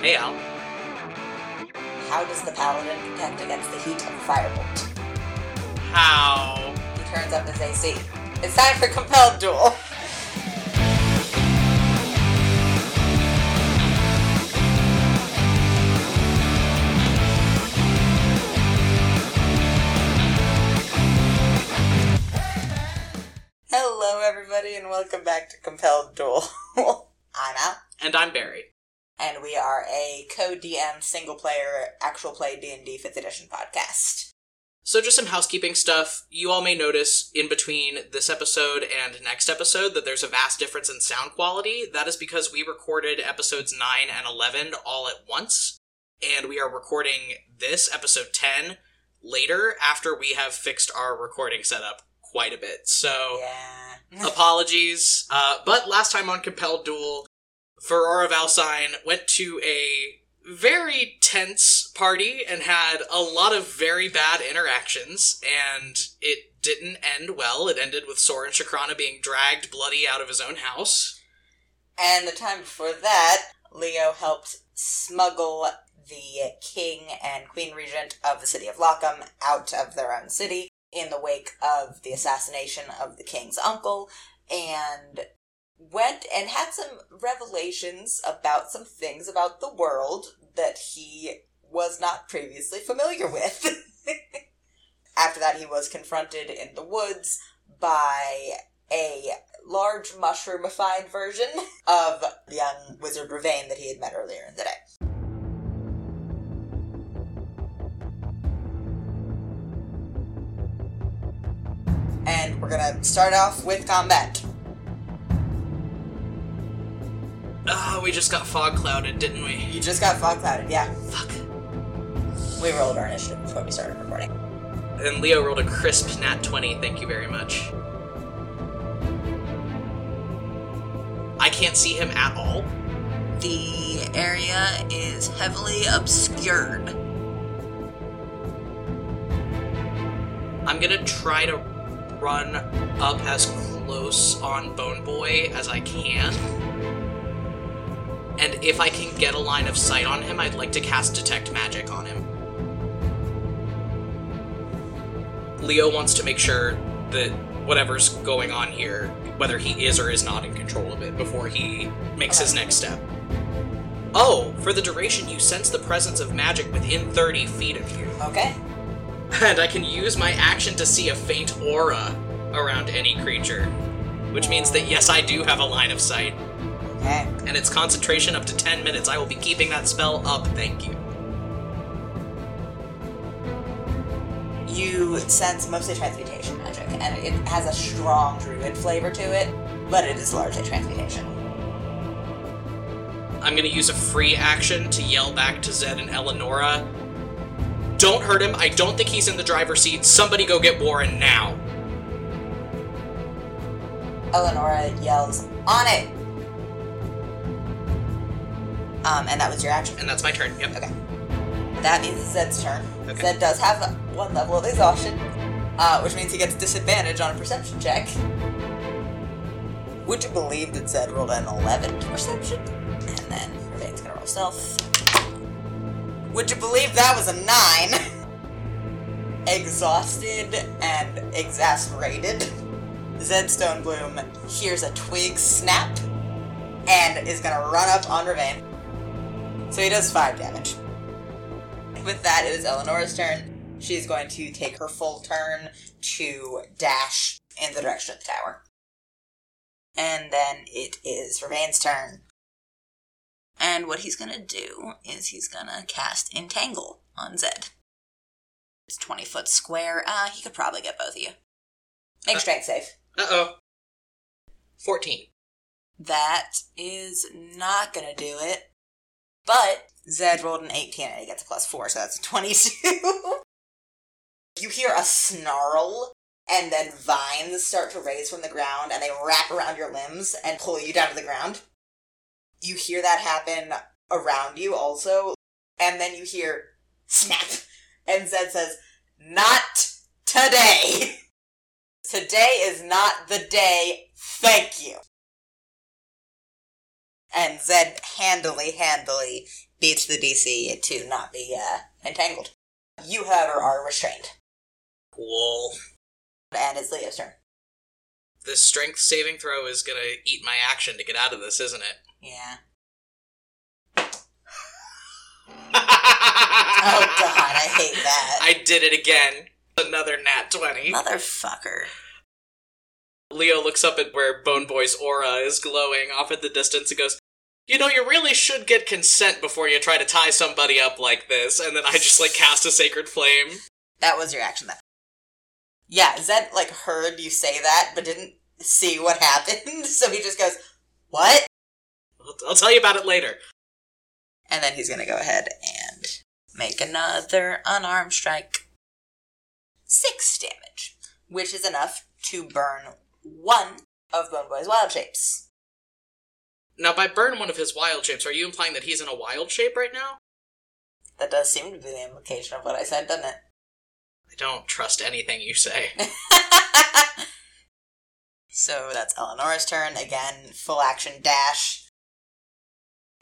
Hey, Al. How does the paladin protect against the heat of a firebolt? How? He turns up his AC. It's time for compelled duel. Hello, everybody, and welcome back to Compelled Duel. I'm Al, And I'm Barry. And we are a co-DM single-player actual play D&D 5th edition podcast. So, just some housekeeping stuff. You all may notice in between this episode and next episode that there's a vast difference in sound quality. That is because we recorded episodes 9 and 11 all at once, and we are recording this, episode 10, later after we have fixed our recording setup quite a bit. So, Yeah. apologies. Uh, but last time on Compelled Duel, Ferrara Valsine went to a very tense party and had a lot of very bad interactions, and it didn't end well. It ended with Soren Shakrana being dragged bloody out of his own house. And the time before that, Leo helped smuggle the king and queen regent of the city of Lockham out of their own city in the wake of the assassination of the king's uncle, and went and had some revelations about some things about the world that he was not previously familiar with. After that, he was confronted in the woods by a large mushroomified version of the young wizard Ravane that he had met earlier in the day. And we're gonna start off with combat. Ah, we just got fog clouded, didn't we? You just got fog clouded, yeah. Fuck. We rolled our initiative before we started recording. And Leo rolled a crisp nat 20, thank you very much. I can't see him at all. The area is heavily obscured. I'm gonna try to run up as close on Bone Boy as I can. And if I can get a line of sight on him, I'd like to cast Detect Magic on him. Leo wants to make sure that whatever's going on here, whether he is or is not in control of it, before he makes his next step. Oh, for the duration, you sense the presence of magic within 30 feet of you. Okay. And I can use my action to see a faint aura around any creature. Which means that yes, I do have a line of sight. Okay. And it's concentration up to 10 minutes. I will be keeping that spell up, thank you. You sense mostly transmutation magic, and it has a strong druid flavor to it, but it is largely transmutation. I'm gonna use a free action to yell back to Zed and Eleonora. Don't hurt him. I don't think he's in the driver's seat. Somebody go get Warren now. Eleonora yells, On it! Um, and that was your action. And that's my turn. Yep. Okay. That means it's Zed's turn. Okay. Zed does have one level of exhaustion, uh, which means he gets disadvantage on a perception check. Would you believe that Zed rolled an 11 to perception? And then Ravane's gonna roll stealth. Would you believe that was a 9? Exhausted and exasperated, Zed Stonebloom hears a twig snap and is gonna run up on Ravane. So he does 5 damage. With that, it is Eleanor's turn. She's going to take her full turn to dash in the direction of the tower. And then it is Ravane's turn. And what he's gonna do is he's gonna cast Entangle on Zed. It's 20 foot square. Uh, he could probably get both of you. Make Uh- strength save. Uh oh. 14. That is not gonna do it. But Zed rolled an 18 and he gets a plus 4, so that's a 22. you hear a snarl, and then vines start to raise from the ground and they wrap around your limbs and pull you down to the ground. You hear that happen around you also, and then you hear snap, and Zed says, Not today! today is not the day, thank you. And Zed handily, handily beats the DC to not be uh, entangled. You, however, are restrained. Cool. And it's Leo's turn. This strength saving throw is gonna eat my action to get out of this, isn't it? Yeah. oh Oh god, I hate that. I did it again. Another nat 20. Motherfucker. Leo looks up at where Bone Boy's aura is glowing off at the distance and goes, You know, you really should get consent before you try to tie somebody up like this. And then I just, like, cast a sacred flame. That was your action then. Yeah, Zed like heard you say that, but didn't see what happened, so he just goes, What? I'll, I'll tell you about it later. And then he's gonna go ahead and make another unarmed strike. Six damage, which is enough to burn one of Bone Boy's wild shapes. Now, by burn one of his wild shapes, are you implying that he's in a wild shape right now? That does seem to be the implication of what I said, doesn't it? I don't trust anything you say. so that's Eleanor's turn. Again, full action dash.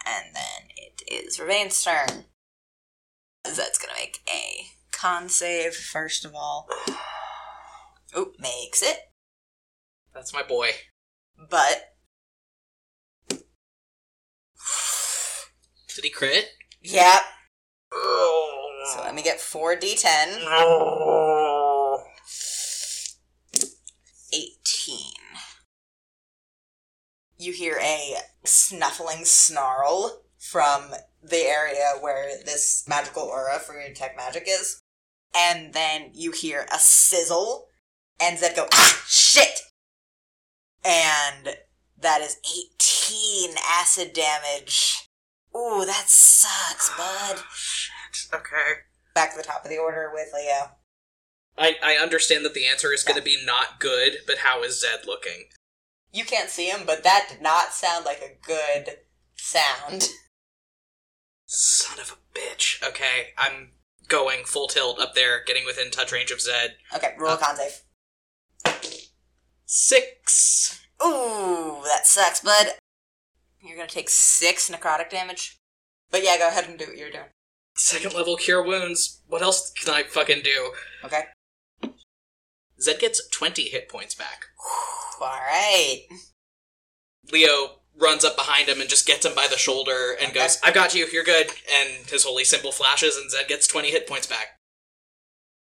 And then it is Ravane's turn. That's gonna make a con save, first of all. Oop, makes it. That's my boy. But, Did he crit? Yep. So let me get 4d10. 18. You hear a snuffling snarl from the area where this magical aura for your tech magic is. And then you hear a sizzle, and Zed go, ah, shit! And that is 18 acid damage. Ooh, that sucks, bud. Shit. Okay. Back to the top of the order with Leo. I, I understand that the answer is going to be not good, but how is Zed looking? You can't see him, but that did not sound like a good sound. Son of a bitch. Okay, I'm going full tilt up there, getting within touch range of Zed. Okay, roll a uh, con save. Six. Ooh, that sucks, bud. You're gonna take six necrotic damage. But yeah, go ahead and do what you're doing. Second level cure wounds. What else can I fucking do? Okay? Zed gets 20 hit points back. Alright. Leo runs up behind him and just gets him by the shoulder and goes, I've got you, you're good. And his holy symbol flashes and Zed gets 20 hit points back.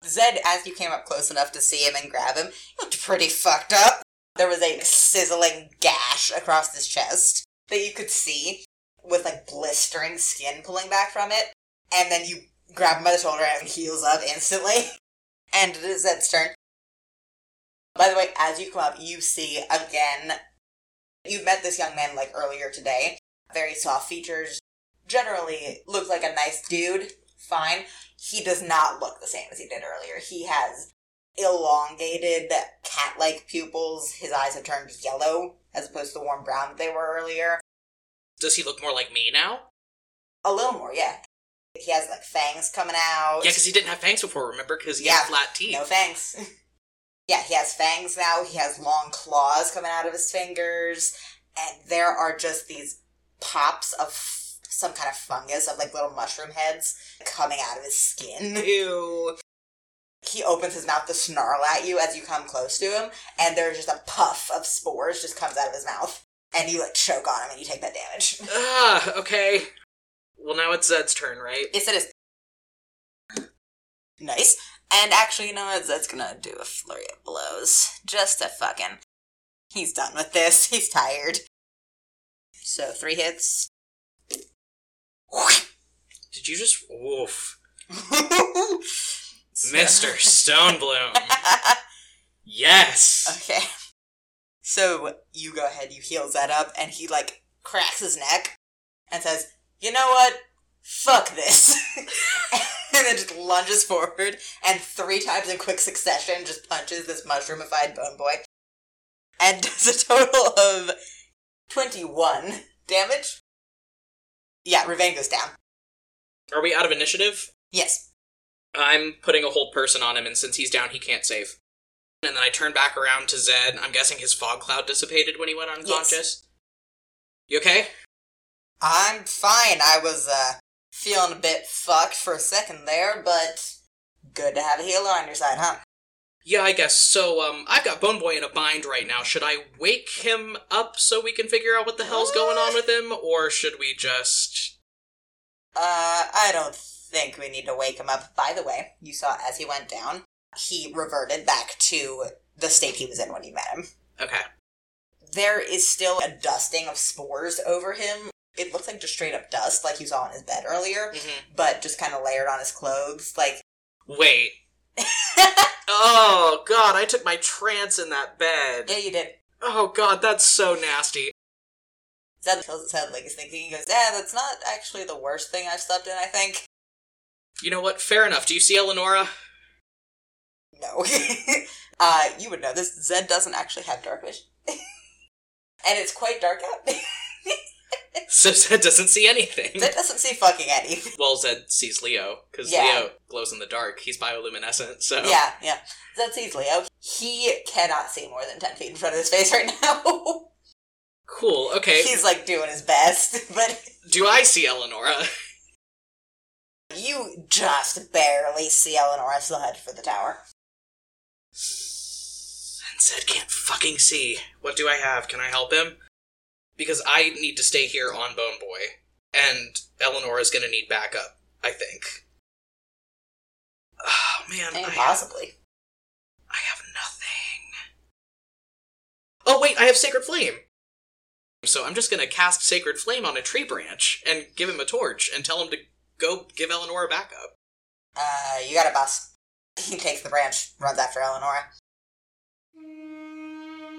Zed, as you came up close enough to see him and grab him, looked pretty fucked up. There was a sizzling gash across his chest that you could see with like blistering skin pulling back from it. And then you grab him by the shoulder and he heals up instantly. And it is Zed's turn. By the way, as you come up, you see again, you met this young man like earlier today. Very soft features. Generally looks like a nice dude. Fine. He does not look the same as he did earlier. He has elongated cat-like pupils. His eyes have turned yellow as opposed to the warm brown that they were earlier. Does he look more like me now? A little more, yeah. He has like fangs coming out. Yeah, because he didn't have fangs before, remember? Because he Yeah, had flat teeth. No fangs. yeah, he has fangs now. He has long claws coming out of his fingers. And there are just these pops of some kind of fungus, of like little mushroom heads coming out of his skin. Ew. He opens his mouth to snarl at you as you come close to him, and there's just a puff of spores just comes out of his mouth. And you like choke on him and you take that damage. Ah, okay. Well, now it's Zed's turn, right? Yes, it is. Nice. And actually, you know what? Zed's gonna do a flurry of blows. Just a fucking. He's done with this. He's tired. So, three hits. Did you just. Woof. Mr. Stonebloom. Yes! okay. So, you go ahead, you heal that up, and he, like, cracks his neck and says, You know what? Fuck this. and then just lunges forward and three times in quick succession just punches this mushroomified bone boy. And does a total of 21 damage. Yeah, Ravane goes down. Are we out of initiative? Yes. I'm putting a hold person on him, and since he's down, he can't save. And then I turn back around to Zed. I'm guessing his fog cloud dissipated when he went unconscious. You okay? I'm fine. I was uh feeling a bit fucked for a second there, but good to have a healer on your side, huh? Yeah, I guess. So, um, I've got Bone Boy in a bind right now. Should I wake him up so we can figure out what the hell's going on with him, or should we just. Uh, I don't think we need to wake him up. By the way, you saw as he went down, he reverted back to the state he was in when you met him. Okay. There is still a dusting of spores over him. It looks like just straight up dust, like you saw on his bed earlier, hmm but just kind of layered on his clothes. Like, Wait. Oh, God, I took my trance in that bed. yeah, you did. Oh, God, that's so nasty. Zed tilts his head like he's thinking. He goes, "Yeah, that's not actually the worst thing I've slept in. I think." You know what? Fair enough. Do you see Eleonora? No. uh, you would know this. Zed doesn't actually have dark vision, and it's quite dark out. So Zed doesn't see anything. Zed doesn't see fucking anything. Well, Zed sees Leo, because Yeah. Leo glows in the dark. He's bioluminescent, so. Yeah, yeah. Zed sees Leo. He cannot see more than ten feet in front of his face right now. Cool, okay. He's like doing his best, but Do I see Eleonora? You just barely see Eleanor still head for the tower. And Zed can't fucking see. What do I have? Can I help him? Because I need to stay here on Bone Boy, and Eleanor is gonna need backup, I think. Oh, man. I have, possibly. I have nothing. Oh, wait, I have Sacred Flame! So I'm just gonna cast Sacred Flame on a tree branch and give him a torch and tell him to go give Eleonora backup. Uh, you got it, boss. He takes the branch, runs after Eleonora.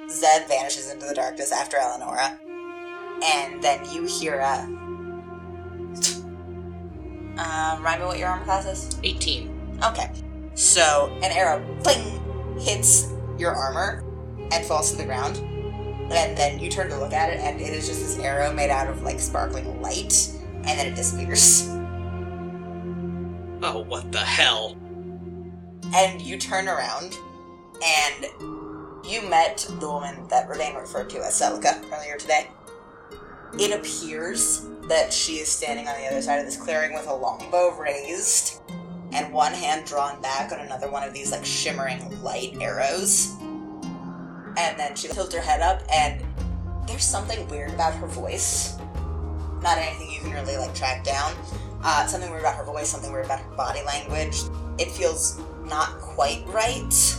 Zed vanishes into the darkness after Eleonora. And then you hear a. Uh, remind me what your armor class is? 18. Okay. So, an arrow, bling, hits your armor and falls to the ground. And then you turn to look at it, and it is just this arrow made out of, like, sparkling light. And then it disappears. Oh, what the hell? and you turn around and you met the woman that Ravane referred to as Celica earlier today. It appears that she is standing on the other side of this clearing with a longbow raised and one hand drawn back on another one of these like shimmering light arrows. And then she tilts her head up and there's something weird about her voice. Not anything you can really like track down. Uh, something weird about her voice, something weird about her body language. It feels not quite right,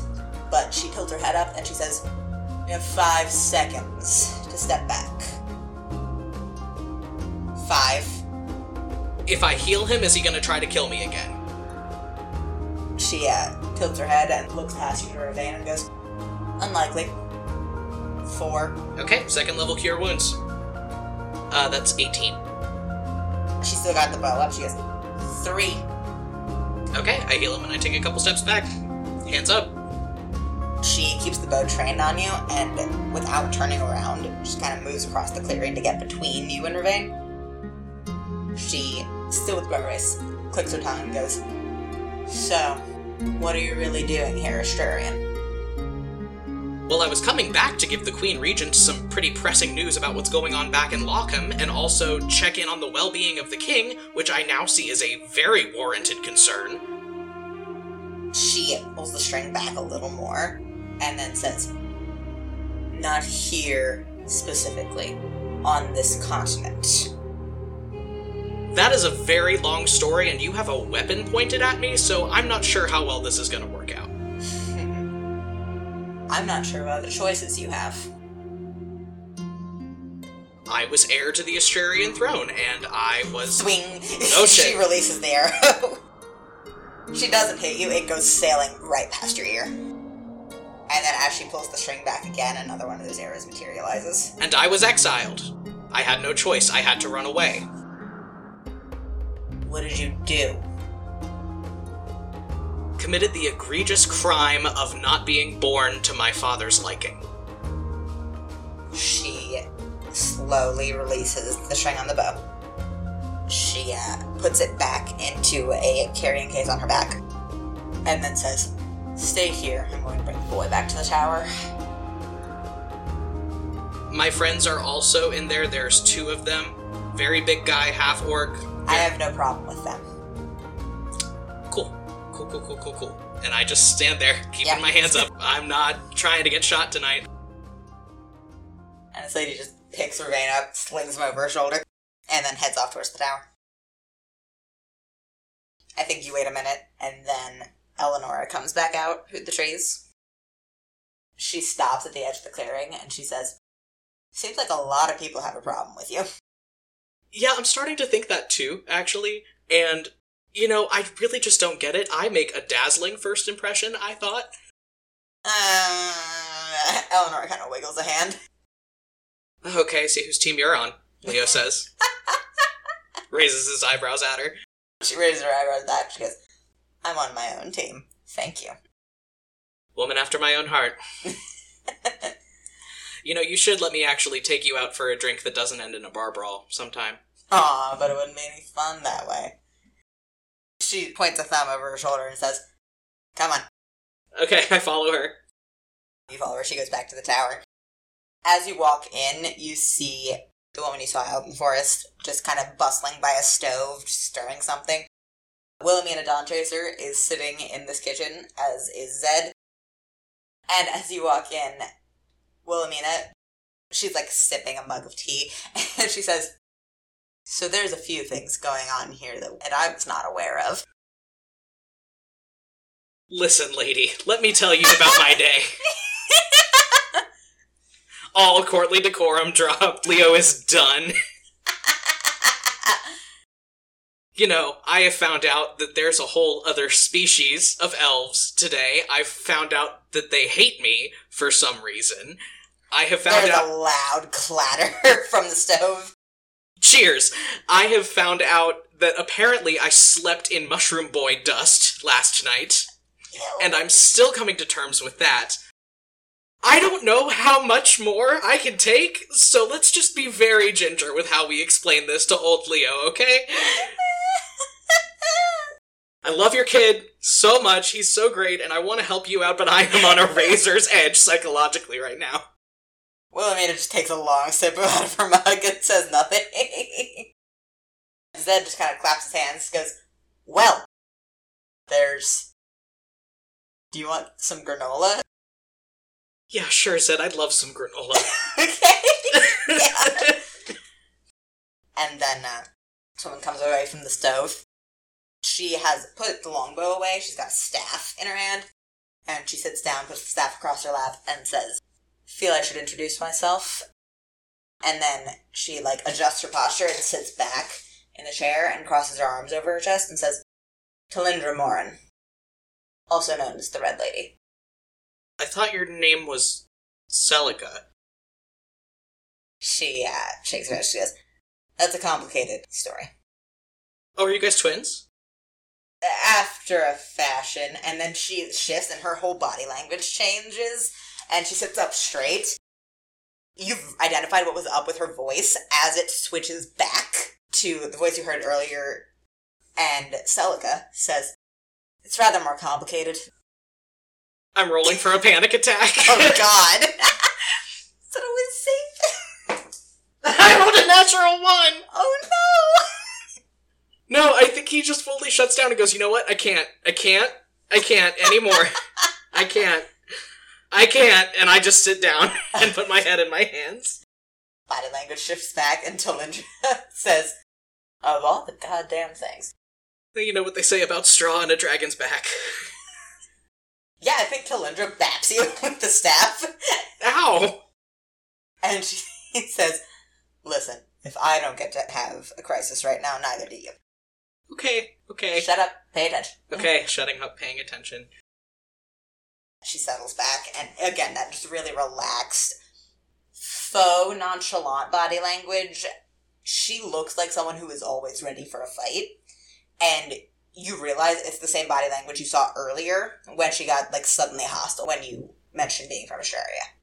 but she tilts her head up and she says, You have five seconds to step back. Five. If I heal him, is he gonna try to kill me again? She uh, tilts her head and looks past you to Ravane and goes, Unlikely. Four. Okay, second level cure wounds. Uh, that's 18. She still got the bow up. She has Three. Okay, I heal him and I take a couple steps back. Hands up. She keeps the bow trained on you and, without turning around, just kind of moves across the clearing to get between you and Ravane. She, still with bow clicks her tongue and goes, So, what are you really doing here, Asturian? Well, I was coming back to give the Queen Regent some pretty pressing news about what's going on back in Lockham, and also check in on the well being of the King, which I now see as a very warranted concern. She pulls the string back a little more and then says, Not here specifically, on this continent. That is a very long story, and you have a weapon pointed at me, so I'm not sure how well this is gonna work out. I'm not sure what other choices you have. I was heir to the Asturian throne, and I was. Swing. Oh, shit! she releases the arrow. she doesn't hit you, it goes sailing right past your ear. And then as she pulls the string back again, another one of those arrows materializes. And I was exiled. I had no choice, I had to run away. What did you do? Committed the egregious crime of not being born to my father's liking. She slowly releases the string on the bow. She uh, puts it back into a carrying case on her back. And then says, Stay here. I'm going to bring the boy back to the tower. My friends are also in there, there's two of them. very big guy, half orc. I have no problem with them. Cool. Cool, cool, cool, cool. And I just stand there, keeping Yeah. my hands up. I'm not trying to get shot tonight. And this lady just picks Ravane up, slings him over her shoulder, and then heads off towards the tower. I think you wait a minute, and then Eleonora comes back out through the trees. She stops at the edge of the clearing, and she says, Seems like a lot of people have a problem with you. Yeah, I'm starting to think that too, actually. And, you know, I really just don't get it. I make a dazzling first impression, I thought. Uh, Eleanor kind of wiggles a hand. Okay, see whose team you're on, Leo says. Raises his eyebrows at her. She raises her eyebrows back. She goes, I'm on my own team. Thank you. Woman after my own heart. you know, you should let me actually take you out for a drink that doesn't end in a bar brawl sometime. Aw, but it wouldn't be any fun that way. She points a thumb over her shoulder and says, Come on. Okay, I follow her. You follow her. She goes back to the tower. As you walk in, you see the woman you saw out in the forest just kind of bustling by a stove, stirring something. Wilhelmina Dawn Tracer is sitting in this kitchen, as is Zed. And as you walk in, Wilhelmina, she's like sipping a mug of tea, and she says, So there's a few things going on here that, that I was not aware of. Listen, lady, let me tell you about my day. All courtly decorum dropped. Leo is done. You know, I have found out that there's a whole other species of elves today. I've found out that they hate me for some reason. I have found There's out. a loud clatter from the stove. Cheers! I have found out that apparently I slept in Mushroom Boy dust last night, and I'm still coming to terms with that. I don't know how much more I can take, so let's just be very ginger with how we explain this to old Leo, okay? I love your kid so much, he's so great, and I want to help you out, but I am on a razor's edge psychologically right now. Wilhelmina just takes a long sip out of her mug and says nothing. Zed just kind of claps his hands, goes, Well, there's. Do you want some granola? Yeah, sure, Zed, I'd love some granola. okay. Yeah. And then uh, someone comes away from the stove. She has put the longbow away. She's got a staff in her hand. And she sits down, puts the staff across her lap, and says, Feel I should introduce myself. And then she, like, adjusts her posture and sits back in the chair and crosses her arms over her chest and says, Talindra Morin, also known as the Red Lady. I thought your name was Celica. She uh, shakes her head. She goes, That's a complicated story. Oh, are you guys twins? after a fashion, and then she shifts and her whole body language changes, and she sits up straight. You've identified what was up with her voice as it switches back to the voice you heard earlier, and Celica says, It's rather more complicated. I'm rolling for a panic attack. Oh god! so it was safe. I rolled a natural one! Oh no! No, I think he just fully shuts down and goes, you know what? I can't. I can't. I can't anymore. I can't. I can't. And I just sit down and put my head in my hands. Body language shifts back until Lindra says, Of all the goddamn things. You know what they say about straw and a dragon's back. Yeah, I think Talindra baps you with the staff. Ow! And she says, Listen, if I don't get to have a crisis right now, neither do you. Okay, okay. Shut up, pay attention. Okay, shutting up, paying attention. She settles back, and again, that just really relaxed, faux nonchalant body language. She looks like someone who is always ready for a fight. And you realize it's the same body language you saw earlier when she got like suddenly hostile when you mentioned being from Asturia.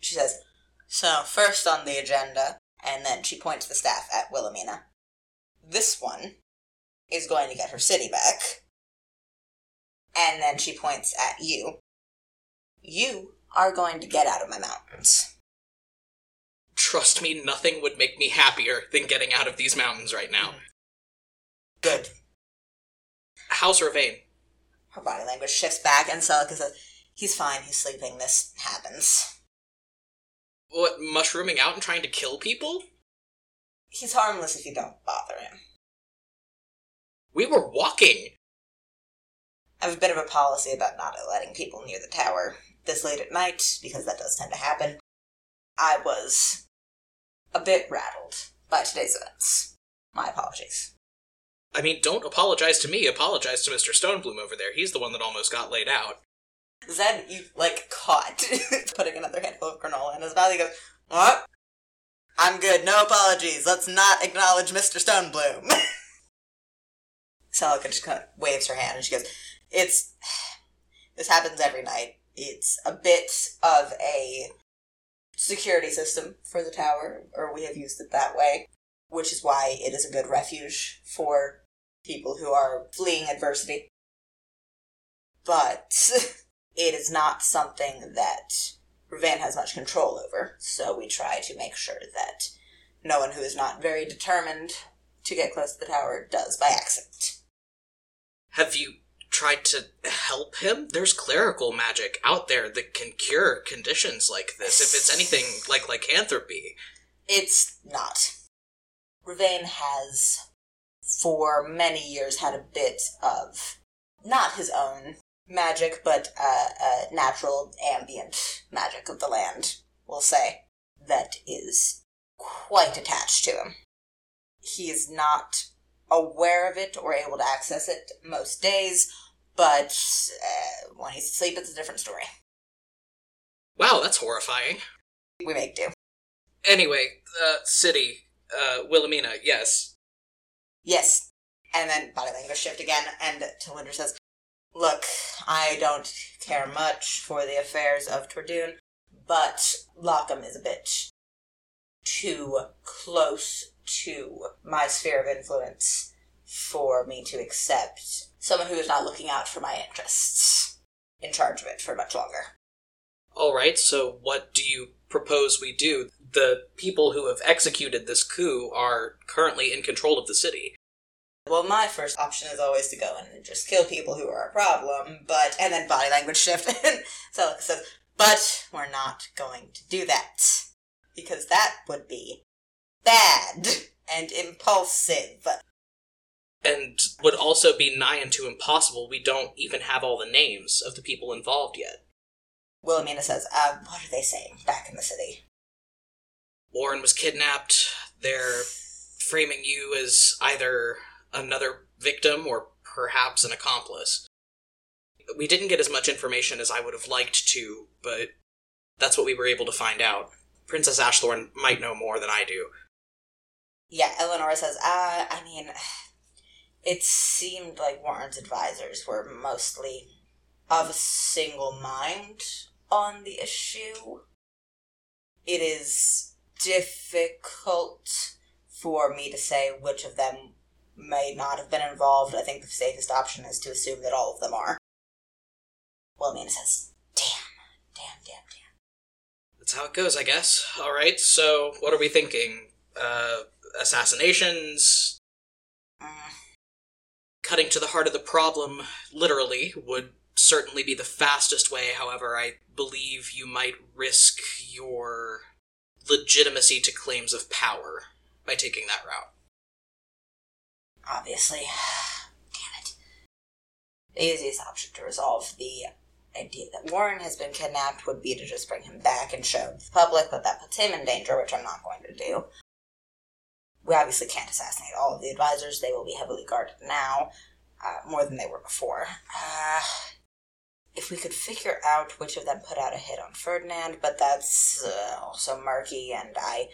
She says, So, first on the agenda, and then she points the staff at Wilhelmina. This one is going to get her city back. And then she points at you. You are going to get out of my mountains. Trust me, nothing would make me happier than getting out of these mountains right now. Good. How's Ravane? Her body language shifts back, and Celica says, He's fine, he's sleeping, this happens. What, mushrooming out and trying to kill people? He's harmless if you don't bother him. We were walking. I have a bit of a policy about not letting people near the tower this late at night, because that does tend to happen. I was a bit rattled by today's events. My apologies. I mean, don't apologize to me. Apologize to Mr. Stonebloom over there. He's the one that almost got laid out. Zed, you, like, caught putting another handful of granola in his mouth. He goes, What? I'm good, no apologies. Let's not acknowledge Mr. Stonebloom. Celica just kind of waves her hand and she goes, It's. This happens every night. It's a bit of a security system for the tower, or we have used it that way, which is why it is a good refuge for people who are fleeing adversity. But it is not something that Ravane has much control over, so we try to make sure that no one who is not very determined to get close to the tower does by accident. Have you tried to help him? There's clerical magic out there that can cure conditions like this, if it's anything like lycanthropy. It's not. Ravane has, for many years, had a bit of not his own magic, but uh, natural ambient magic of the land, we'll say, that is quite attached to him. He is not aware of it or able to access it most days, but uh, when he's asleep, it's a different story. Wow, that's horrifying. We make do. Anyway, uh, city, uh, Wilhelmina, yes. Yes. And then body language shift again, and Talindra says, Look, I don't care much for the affairs of Tordoon, but Lockham is a bit too close to my sphere of influence for me to accept someone who is not looking out for my interests in charge of it for much longer. All right, so what do you propose we do? The people who have executed this coup are currently in control of the city. Well, my first option is always to go in and just kill people who are a problem, but and then body language shift. and Celica says, "But we're not going to do that because that would be bad and impulsive." And would also be nigh unto impossible. We don't even have all the names of the people involved yet. Wilhelmina says, uh, "What are they saying back in the city?" Warren was kidnapped. They're framing you as either another victim or perhaps an accomplice. We didn't get as much information as I would have liked to, but that's what we were able to find out. Princess Ashthorn might know more than I do. Yeah, Eleanor says, uh, I mean, it seemed like Warren's advisors were mostly of a single mind on the issue. It is difficult for me to say which of them may not have been involved. I think the safest option is to assume that all of them are. Wilhelmina says, damn, damn, damn, damn. That's how it goes, I guess. All right, so what are we thinking? Uh, assassinations? Mm, Cutting to the heart of the problem, literally, would certainly be the fastest way. However, I believe you might risk your legitimacy to claims of power by taking that route. obviously. Damn it. The easiest option to resolve the idea that Warren has been kidnapped would be to just bring him back and show the public that that puts him in danger, which I'm not going to do. We obviously can't assassinate all of the advisors. They will be heavily guarded now, uh, more than they were before. Uh, if we could figure out which of them put out a hit on Ferdinand, but that's uh, also murky, and I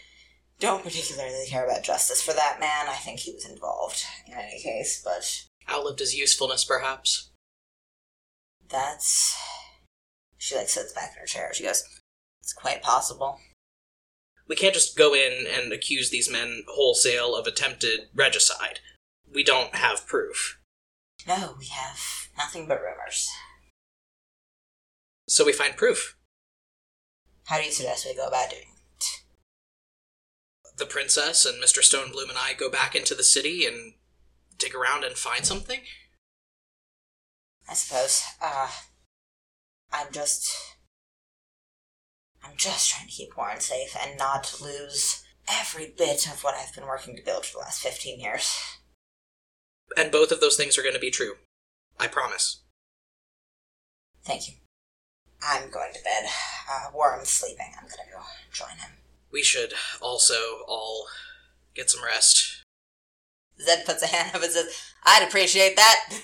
don't particularly care about justice for that man. I think he was involved in any case, but Outlived his usefulness, perhaps. that's. She like sits back in her chair. She goes, "It's quite possible." We can't just go in and accuse these men wholesale of attempted regicide. We don't have proof. No, we have nothing but rumors. So we find proof. How do you suggest we go about doing it? the princess and Mr. Stonebloom and I go back into the city and dig around and find something? I suppose. Uh, I'm just. I'm just trying to keep Warren safe and not lose every bit of what I've been working to build for the last 15 years. And both of those things are going to be true. I promise. Thank you. I'm going to bed. Uh, Warren's sleeping. I'm gonna go join him. We should also all get some rest. Zed puts a hand up and says, I'd appreciate that.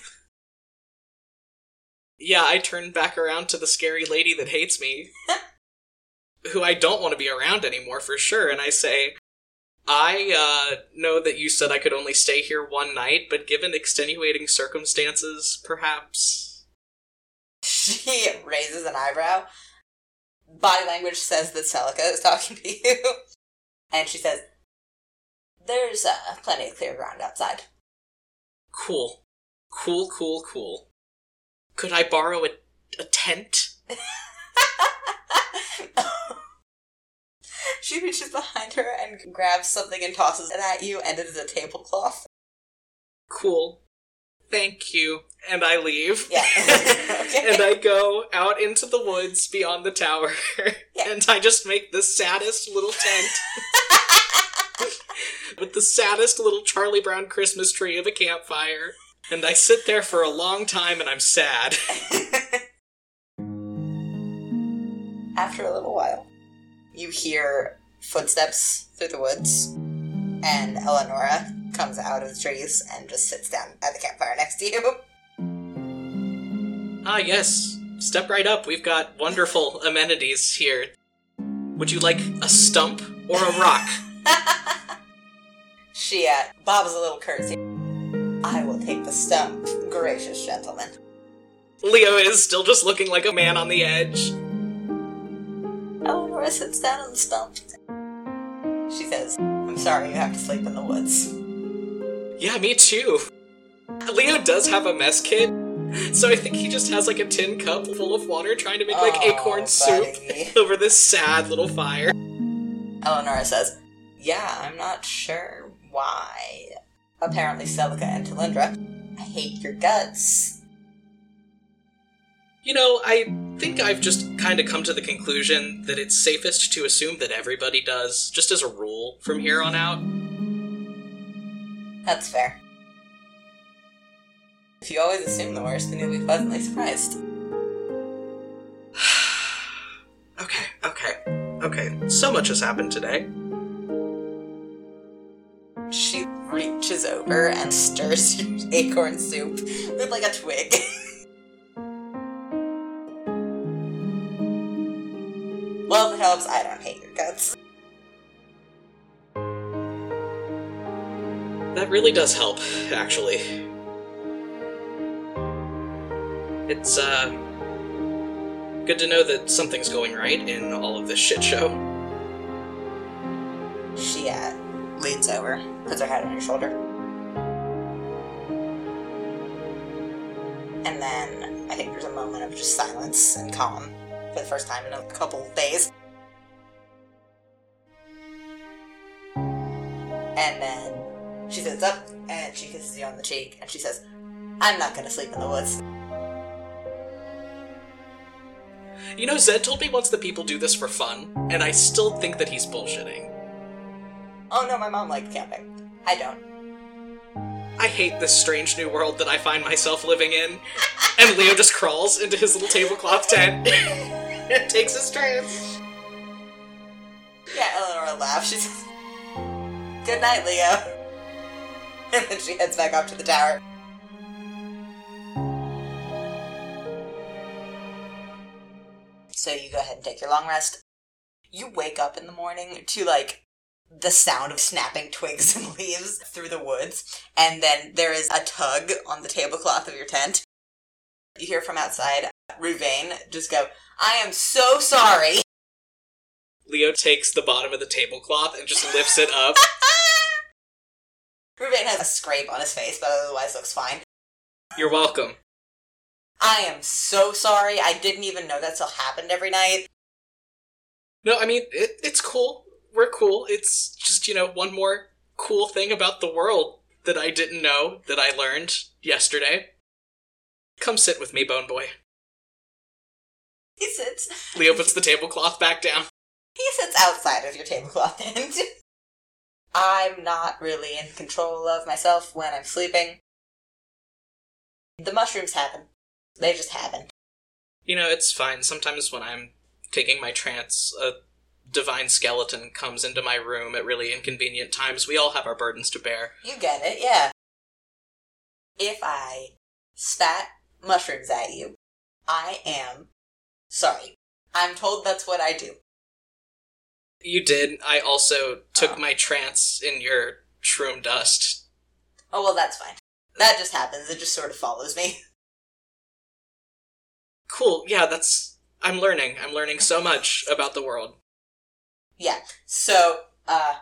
Yeah, I turn back around to the scary lady that hates me, who I don't want to be around anymore for sure, and I say, I uh, know that you said I could only stay here one night, but given extenuating circumstances, perhaps. She raises an eyebrow. Body language says that Celica is talking to you. And she says, There's uh, plenty of clear ground outside. Cool. Cool, cool, cool. Could I borrow a, a tent? she reaches behind her and grabs something and tosses it at you, and it is a tablecloth. Cool. Thank you. And I leave. Yeah. okay. and I go out into the woods beyond the tower, Yeah. and I just make the saddest little tent with the saddest little Charlie Brown Christmas tree of a campfire. And I sit there for a long time and I'm sad. After a little while, you hear footsteps through the woods, and Eleonora comes out of the trees and just sits down at the campfire next to you. Ah, yes. Step right up. We've got wonderful amenities here. Would you like a stump or a rock? she uh, bobs a little curtsy. I will take the stump, gracious gentleman. Leo is still just looking like a man on the edge. Eleonora sits down on the stump. She says, I'm sorry you have to sleep in the woods. Yeah, me too. Leo does have a mess kit, so I think he just has like a tin cup full of water trying to make like Oh, acorn soup over this sad little fire. Eleonora says, Yeah, I'm not sure why. Apparently, Celica and Talindra, I hate your guts. You know, I think I've just kind of come to the conclusion that it's safest to assume that everybody does, just as a rule from here on out. That's fair. If you always assume the worst, then you'll be pleasantly surprised. okay, okay, okay. So much has happened today. She reaches over and stirs your acorn soup with like a twig. it helps, I don't hate your guts. That really does help, actually. It's, uh. Good to know that something's going right in all of this shit show. She uh, leans over, puts her head on your shoulder. And then I think there's a moment of just silence and calm for the first time in a couple days. And then she sits up and she kisses you on the cheek and she says, I'm not gonna sleep in the woods. You know, Zed told me once that people do this for fun, and I still think that he's bullshitting. Oh no, my mom liked camping. I don't. I hate this strange new world that I find myself living in. And Leo just crawls into his little tablecloth tent and takes his trance. Yeah, Eleanor laughs. She says, Good night, Leo. And then she heads back up to the tower. So you go ahead and take your long rest. You wake up in the morning to like the sound of snapping twigs and leaves through the woods, and then there is a tug on the tablecloth of your tent. You hear from outside Ruvain just go, I am so sorry. Leo takes the bottom of the tablecloth and just lifts it up. Ruvain has a scrape on his face, but otherwise looks fine. You're welcome. I am so sorry. I didn't even know that still happened every night. No, I mean, it, it's cool. we're cool. It's just, you know, one more cool thing about the world that I didn't know that I learned yesterday. Come sit with me, Bone Boy. He sits. Leo puts the tablecloth back down. He sits outside of your tablecloth end. I'm not really in control of myself when I'm sleeping. The mushrooms happen. They just happen. You know, it's fine. Sometimes when I'm taking my trance, a divine skeleton comes into my room at really inconvenient times. We all have our burdens to bear. You get it, yeah. If I spat mushrooms at you, I am sorry. I'm told that's what I do. You did. I also took Oh. my trance in your shroom dust. Oh, well, that's fine. That just happens. It just sort of follows me. Cool. Yeah, that's. I'm learning. I'm learning so much about the world. Yeah. So, uh,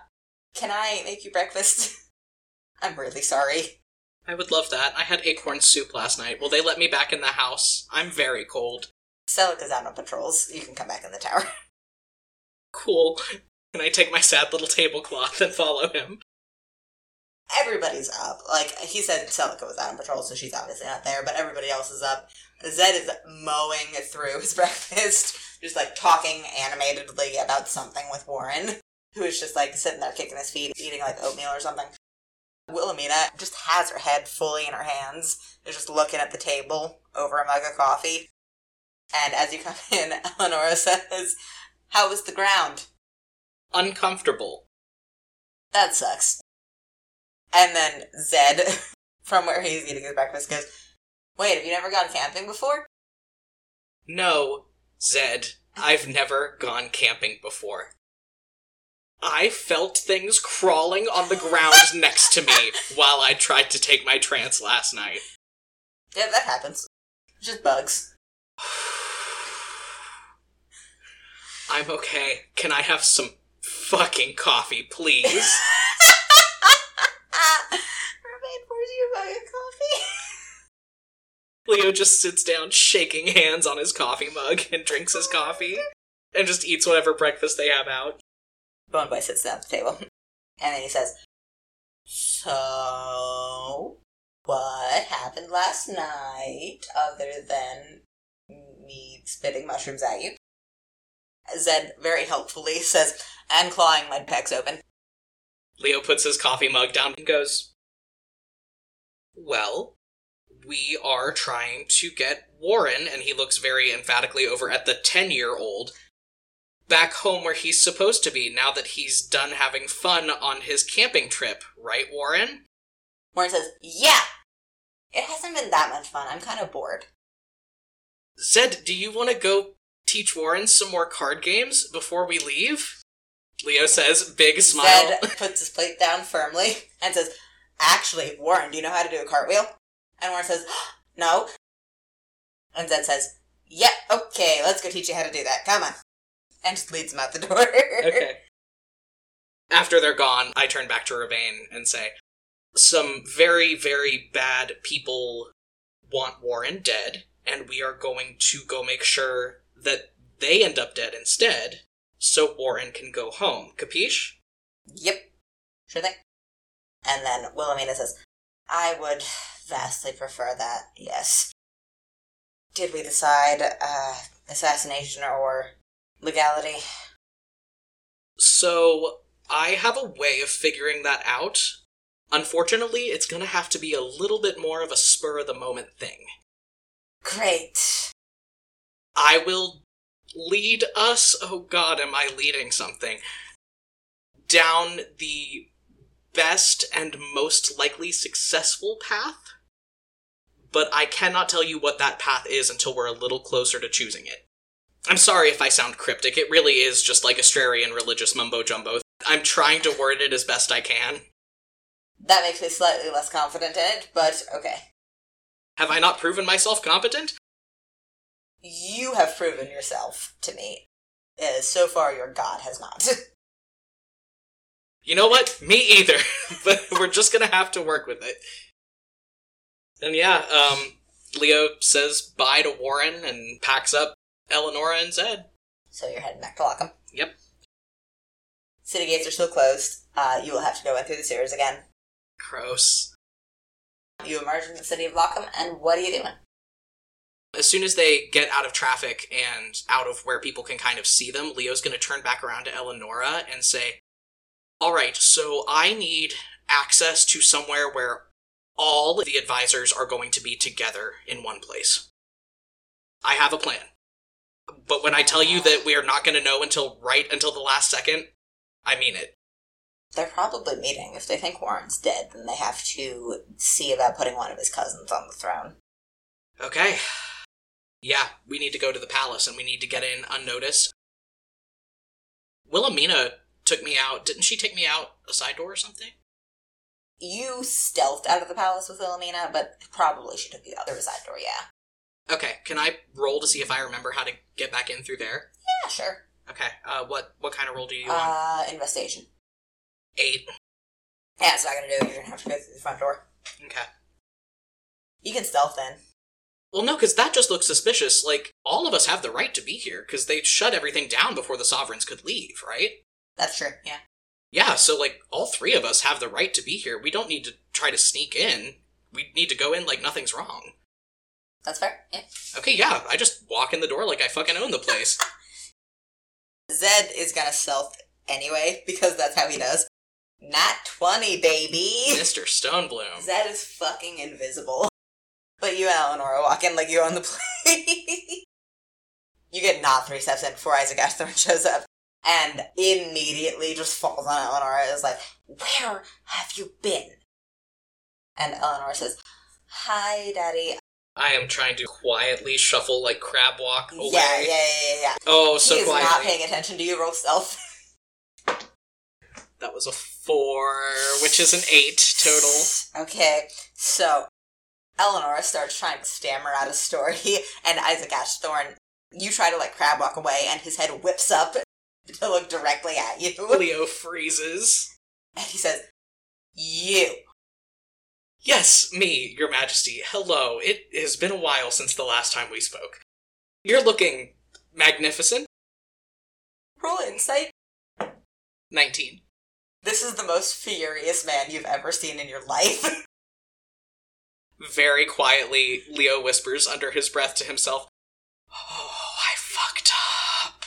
can I make you breakfast? I'm really sorry. I would love that. I had acorn soup last night. Will they let me back in the house? I'm very cold. Celica's out on patrols. You can come back in the tower. Cool. And I take my sad little tablecloth and follow him. Everybody's up. Like, he said Celica was out on patrol, so she's obviously not there, but everybody else is up. Zed is mowing through his breakfast, just like talking animatedly about something with Warren, who is just like sitting there kicking his feet, eating like oatmeal or something. Wilhelmina just has her head fully in her hands, is just looking at the table over a mug of coffee. And as you come in, Eleonora says, How was the ground? Uncomfortable. That sucks. And then Zed, from where he's eating his breakfast, goes, Wait, have you never gone camping before? No, Zed, I've never gone camping before. I felt things crawling on the ground next to me while I tried to take my trance last night. Yeah, that happens. Just bugs. I'm okay. Can I have some fucking coffee, please? Ravane pours you a mug of coffee. Leo just sits down, shaking hands on his coffee mug, and drinks his coffee, and just eats whatever breakfast they have out. Bone Boy sits down at the table. And then he says, So, what happened last night other than me spitting mushrooms at you? Zed very helpfully says, and clawing my pecs open. Leo puts his coffee mug down and goes, Well, we are trying to get Warren, and he looks very emphatically over at the 10 year old, back home where he's supposed to be now that he's done having fun on his camping trip, right, Warren? Warren says, Yeah! It hasn't been that much fun. I'm kind of bored. Zed, do you want to go teach Warren some more card games before we leave? Leo says, big smile. Zed puts his plate down firmly and says, Actually, Warren, do you know how to do a cartwheel? And Warren says, No. And Zed says, Yep, okay, let's go teach you how to do that. Come on. And just leads him out the door. okay. After they're gone, I turn back to Ravane and say, Some very, very bad people want Warren dead, and we are going to go make sure that they end up dead instead, so Warren can go home. Capiche? Yep. Sure thing. And then Wilhelmina says, I would vastly prefer that, yes. Did we decide, uh, assassination or legality? So, I have a way of figuring that out. Unfortunately, it's gonna have to be a little bit more of a spur of the moment thing. Great. I will lead us. Oh god, am I leading something? Down the best and most likely successful path. But I cannot tell you what that path is until we're a little closer to choosing it. I'm sorry if I sound cryptic, it really is just like Astrarian religious mumbo jumbo. I'm trying to word it as best I can. That makes me slightly less confident in it, but okay. Have I not proven myself competent? You have proven yourself to me. Uh, so far, your god has not. You know what? Me either. but we're just gonna have to work with it. And yeah, um, Leo says bye to Warren and packs up Eleonora and Zed. so you're heading back to Lockham. Yep. City gates are still closed. Uh, you will have to go in through the sewers again. Gross. You emerge in the city of Lockham, and what are you doing? As soon as they get out of traffic and out of where people can kind of see them, Leo's going to turn back around to Eleonora and say, All right, so I need access to somewhere where all the advisors are going to be together in one place. I have a plan. But when I tell you that we are not going to know until right until the last second, I mean it. They're probably meeting. If they think Warren's dead, then they have to see about putting one of his cousins on the throne. Okay. Yeah, we need to go to the palace and we need to get in unnoticed. Wilhelmina took me out. Didn't she take me out a side door or something? You stealthed out of the palace with Wilhelmina, but probably she took you out the side door, yeah. Okay, can I roll to see if I remember how to get back in through there? Yeah, sure. Okay, uh, what what kind of roll do you want? Uh, investigation. Eight. Yeah, it's not gonna do it. You're gonna have to go through the front door. Okay. You can stealth in. Well, no, because that just looks suspicious. Like, all of us have the right to be here, because they shut everything down before the sovereigns could leave, right? That's true, yeah. Yeah, so, like, all three of us have the right to be here. We don't need to try to sneak in. We need to go in like nothing's wrong. That's fair, yeah. Okay, yeah, I just walk in the door like I fucking own the place. Zed is gonna stealth anyway, because that's how he does. Nat 20, baby! Mr. Stonebloom. Zed is fucking invisible. But you and Eleanor walk in like you own the place. you get not three steps in before Isaac Ashthorne shows up. And immediately just falls on Eleanor. Is like, Where have you been? And Eleanor says, Hi, Daddy. I am trying to quietly shuffle like crab walk away. Yeah, yeah, yeah, yeah. Oh, so he is quietly. not paying attention to you. Roll stealth. That was a four, which is an eight total. Okay, so Eleanor starts trying to stammer out a story, and Isaac Ashthorne, you try to like crab walk away, and his head whips up to look directly at you. Leo freezes. And he says, You. Yes, me, Your Majesty. Hello. It has been a while since the last time we spoke. You're looking magnificent. Roll insight. 19. This is the most furious man you've ever seen in your life. Very quietly, Leo whispers under his breath to himself, Oh, I fucked up.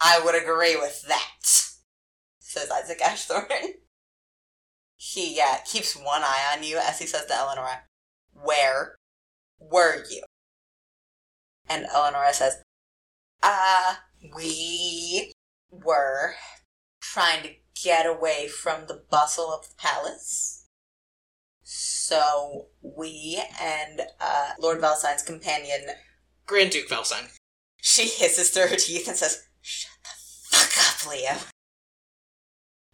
I would agree with that, says Isaac Ashthorne. He uh, keeps one eye on you as he says to Eleanor, Where were you? And Eleanor says, Uh, we were trying to get away from the bustle of the palace. So we and uh, Lord Valsine's companion, Grand Duke Valsine. she hisses through her teeth and says, Shut the fuck up, Leo.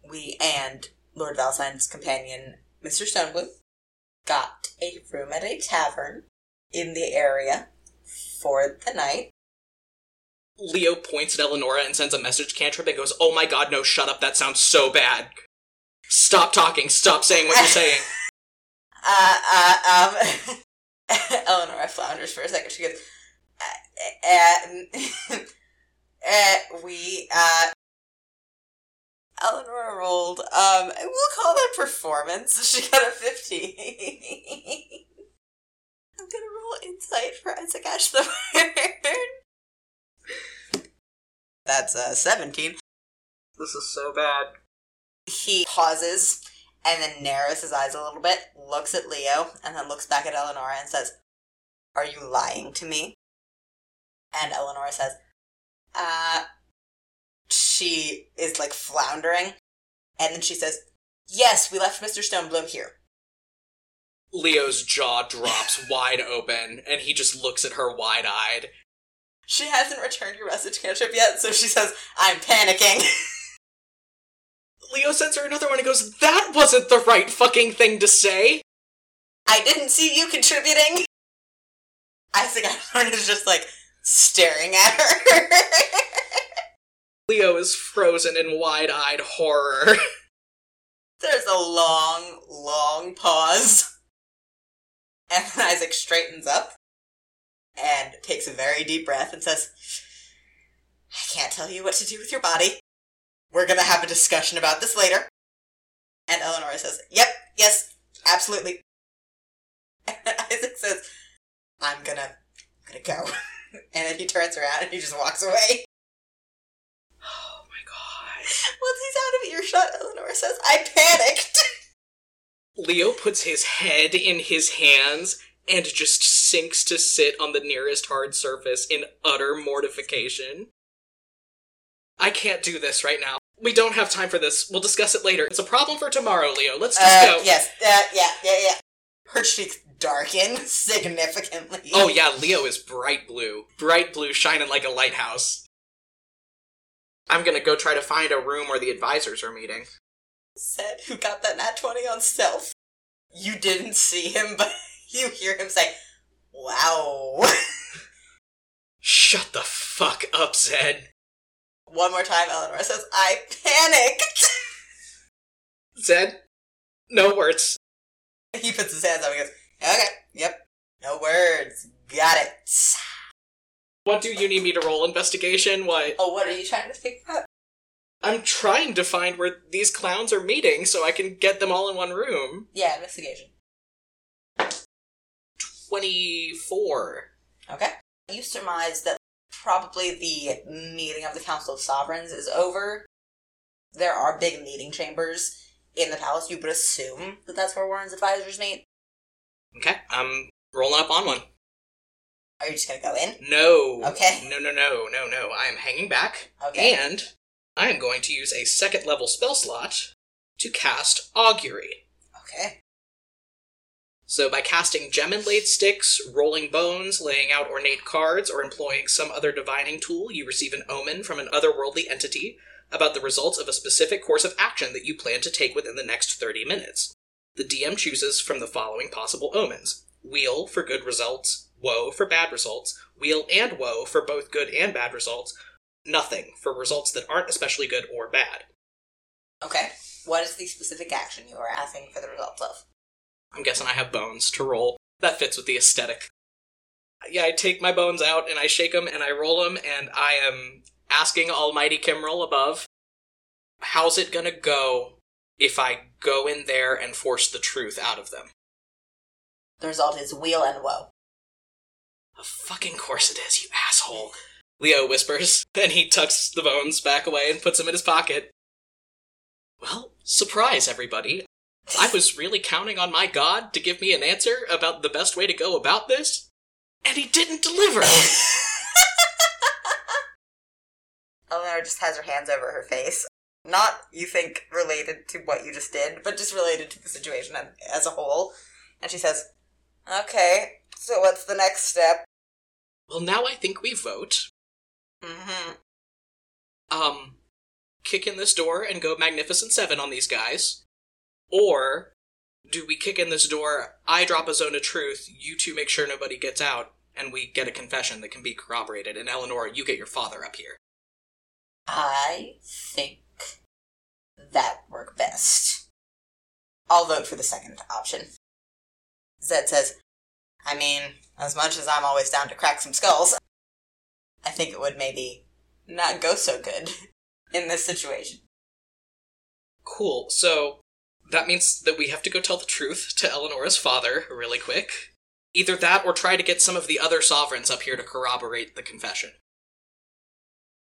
We and Lord Valsine's companion, Mr. Stonebloom, got a room at a tavern in the area for the night. Leo points at Eleonora and sends a message cantrip and goes, Oh my god, no, shut up, that sounds so bad. Stop talking, stop saying what you're saying. Uh, uh, um, Eleanor flounders for a second. She goes, uh, uh, uh, we, uh, Eleanor rolled, um, we'll call that performance. She got a 15. I'm gonna roll insight for Isaac Ashthorne. That's, uh, 17. This is so bad. He pauses and then narrows his eyes a little bit, looks at Leo, and then looks back at Eleanor and says, Are you lying to me? And Eleanor says, Uh, she is like floundering. And then she says, Yes, we left Mr. Stonebloom here. Leo's jaw drops wide open and he just looks at her wide eyed. She hasn't returned your message cantrip yet, so she says, I'm panicking. Leo sends her another one and goes, That wasn't the right fucking thing to say. I didn't see you contributing. Isaac Ashthorne is just like staring at her. Leo is frozen in wide eyed horror. There's a long, long pause. And then Isaac straightens up and takes a very deep breath and says, I can't tell you what to do with your body. We're gonna have a discussion about this later. And Eleanor says, Yep, yes, absolutely. And Isaac says, I'm gonna, I'm gonna go. And then he turns around and he just walks away. Oh my god. Once he's out of earshot, Eleanor says, I panicked. Leo puts his head in his hands and just sinks to sit on the nearest hard surface in utter mortification. I can't do this right now. We don't have time for this. We'll discuss it later. It's a problem for tomorrow, Leo. Let's just Uh, go. yes, uh, yeah, yeah, yeah. Her cheeks darken significantly. Oh yeah, Leo is bright blue. Bright blue shining like a lighthouse. I'm gonna go try to find a room where the advisors are meeting. Zed who got that nat 20 on stealth. You didn't see him, but you hear him say, Wow. Shut the fuck up, Zed. One more time, Eleanor says, I panicked. Zed? No words. He puts his hands up and goes, Okay, yep. No words. Got it. What do you need me to roll investigation? What? Oh, what are you trying to figure out? I'm trying to find where these clowns are meeting so I can get them all in one room. Yeah, investigation. 24. Okay. You surmise that probably the meeting of the Council of Sovereigns is over. There are big meeting chambers in the palace. You would assume that that's where Warren's advisors meet. Okay, um, I'm rolling up on one. Are you just gonna go in? No. Okay. No, no, no, no, no. I am hanging back. Okay. And I am going to use a second level spell slot to cast Augury. Okay. So, by casting gem inlaid sticks, rolling bones, laying out ornate cards, or employing some other divining tool, you receive an omen from an otherworldly entity about the results of a specific course of action that you plan to take within the next 30 minutes. The DM chooses from the following possible omens Weal for good results, Woe for bad results, Weal and Woe for both good and bad results, Nothing for results that aren't especially good or bad. Okay. What is the specific action you are asking for the results of? I'm guessing I have bones to roll. That fits with the aesthetic. Yeah, I take my bones out and I shake them and I roll them and I am asking Almighty Kimrel above, how's it gonna go if I go in there and force the truth out of them? The result is weal and woe. Of fucking course it is, you asshole. Leo whispers, and he tucks the bones back away and puts them in his pocket. Well, surprise, everybody. I was really counting on my god to give me an answer about the best way to go about this, and he didn't deliver. Eleanor just has her hands over her face. Not, you think, related to what you just did, but just related to the situation as a whole. And she says, Okay, so what's the next step? well, now I think we vote. Mm-hmm. Um, kick in this door and go Magnificent Seven on these guys, or do we kick in this door? I drop a zone of truth. You two make sure nobody gets out, and we get a confession that can be corroborated. And Eleanor, you get your father up here. I think that work best. I'll vote for the second option. Zed says, I mean, as much as I'm always down to crack some skulls, I think it would maybe not go so good in this situation. Cool. So that means that we have to go tell the truth to Eleanor's father really quick. Either that or try to get some of the other sovereigns up here to corroborate the confession.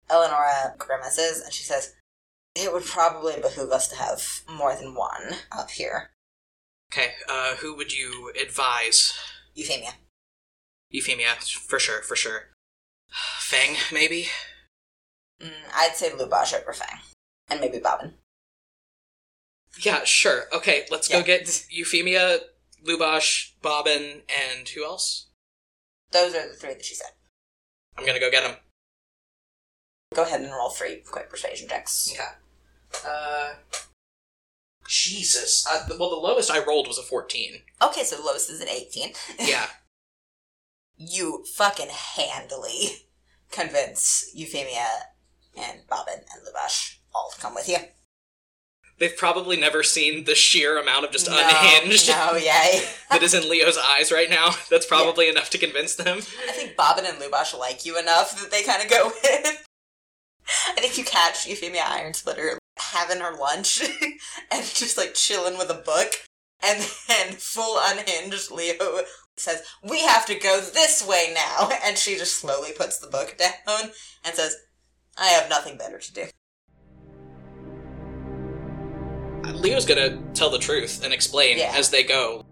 Eleonora grimaces and she says, It would probably behoove us to have more than one up here. Okay, uh, who would you advise? Euphemia. Euphemia, for sure, for sure. Fang, maybe? Mm, I'd say Lubash over Fang. And maybe Bobbin. Yeah, sure. Okay, let's Yeah. go get Euphemia, Lubosh, Bobbin, and who else? Those are the three that she said. I'm gonna go get them. Go ahead and roll three quick persuasion checks. Yeah. Uh. Jesus. Uh, well, the lowest I rolled was a 14. Okay, so the lowest is an 18. Yeah. you fucking handily convince Euphemia and Bobbin and Lubash all to come with you. They've probably never seen the sheer amount of just No, unhinged No, yeah. that is in Leo's eyes right now. That's probably enough to convince them. I think Bobbin and Lubash like you enough that they kind of go with. I think you catch Euphemia Iron Splitter having her lunch and just like chilling with a book. And then, full unhinged, Leo says, We have to go this way now. And she just slowly puts the book down and says, I have nothing better to do. Leo's gonna tell the truth and explain Yeah. as they go.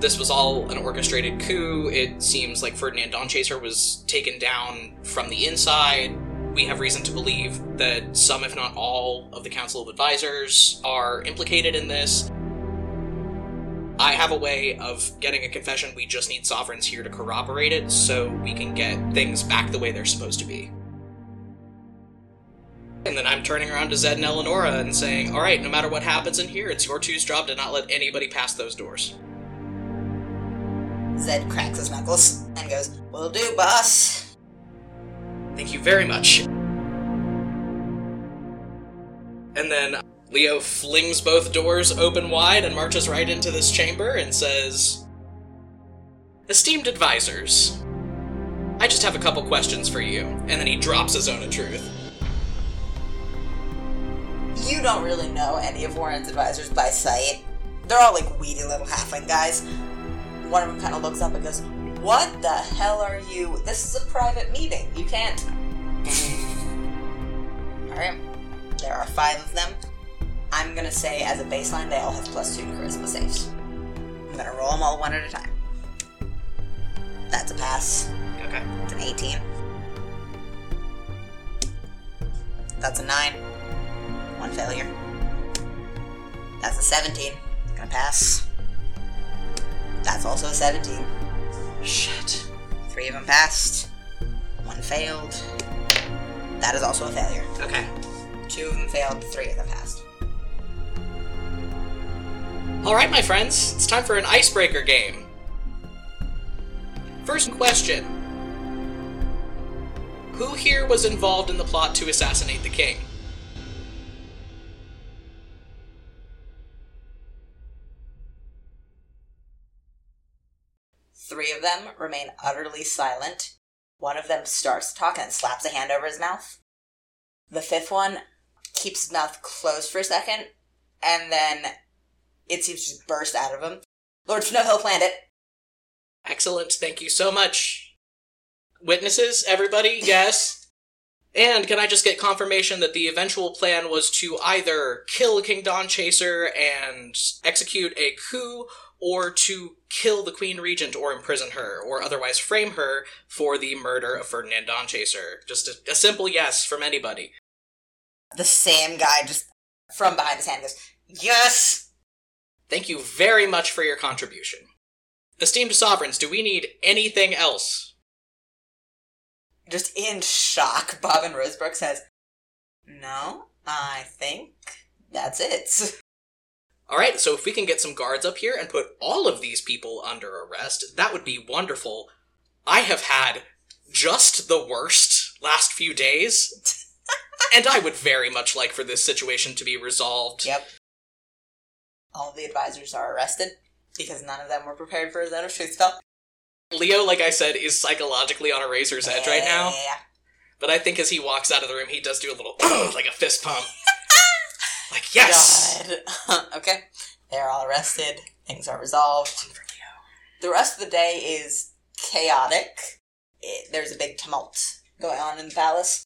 This was all an orchestrated coup. It seems like Ferdinand Dawnchaser was taken down from the inside. We have reason to believe that some, if not all, of the Council of Advisors are implicated in this. I have a way of getting a confession. We just need sovereigns here to corroborate it so we can get things back the way they're supposed to be. And then I'm turning around to Zed and Eleonora and saying, Alright, no matter what happens in here, it's your two's job to not let anybody pass those doors. Zed cracks his knuckles and goes, Will do, boss. Thank you very much. And then Leo flings both doors open wide and marches right into this chamber and says, Esteemed advisors, I just have a couple questions for you. And then he drops his zone of truth. You don't really know any of Warren's advisors by sight. They're all like weedy little halfling guys. One of them kind of looks up and goes, What the hell are you? This is a private meeting. You can't. Alright. There are five of them. I'm gonna say, as a baseline, they all have plus two to charisma saves. I'm gonna roll them all one at a time. That's a pass. Okay. It's an 18. That's a 9. One failure. That's a 17. Gonna pass. That's also a 17. Shit. Three of them passed. One failed. That is also a failure. Okay. Two of them failed, three of them passed. Alright, my friends, it's time for an icebreaker game. First question Who here was involved in the plot to assassinate the king? Three of them remain utterly silent. One of them starts to talk and slaps a hand over his mouth. The fifth one keeps his mouth closed for a second, and then it seems to burst out of him. Lord Snowhill planned it. Excellent, thank you so much. Witnesses, everybody, yes? And can I just get confirmation that the eventual plan was to either kill King Dawnchaser and execute a coup, or to kill the Queen Regent or imprison her, or otherwise frame her for the murder of Ferdinand Dawnchaser. Just a, a simple yes from anybody. The same guy just from behind his hand goes, Yes! Thank you very much for your contribution. Esteemed sovereigns, do we need anything else? Just in shock, Bobbin Rosebrook says, No, I think that's it. Alright, so if we can get some guards up here and put all of these people under arrest, that would be wonderful. I have had just the worst last few days, and I would very much like for this situation to be resolved. Yep. All of the advisors are arrested because none of them were prepared for a zone of truth spell. Leo, like I said, is psychologically on a razor's edge right now, Yeah. but I think as he walks out of the room, he does do a little, like a fist pump. like, yes! God. okay. They're all arrested. Things are resolved. The rest of the day is chaotic. It, there's a big tumult going on in the palace.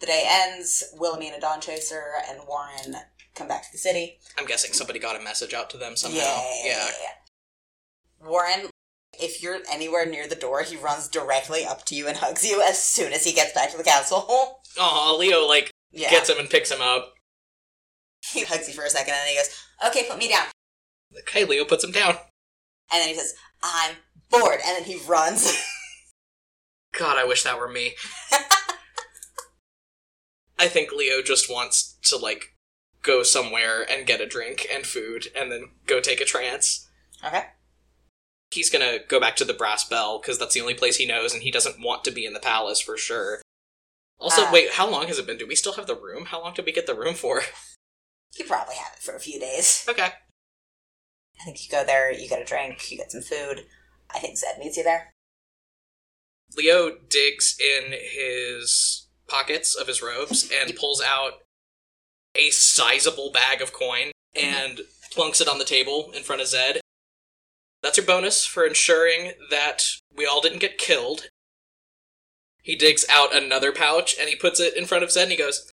The day ends. Wilhelmina Dawnchaser and Warren come back to the city. I'm guessing somebody got a message out to them somehow. Yeah. Warren, if you're anywhere near the door, he runs directly up to you and hugs you as soon as he gets back to the castle. Aw, Leo, like, yeah. gets him and picks him up. He hugs you for a second and then he goes, Okay, put me down. Okay, Leo puts him down. And then he says, I'm bored. And then he runs. God, I wish that were me. I think Leo just wants to, like, go somewhere and get a drink and food and then go take a trance. okay. He's gonna go back to the Brass Bell because that's the only place he knows and he doesn't want to be in the palace for sure. Also, Uh, wait, how long has it been? Do we still have the room? How long did we get the room for? You probably have it for a few days. Okay. I think you go there, you get a drink, you get some food. I think Zed meets you there. Leo digs in his pockets of his robes and pulls out a sizable bag of coin mm-hmm. and plunks it on the table in front of Zed. That's your bonus for ensuring that we all didn't get killed. He digs out another pouch and he puts it in front of Zed and he goes,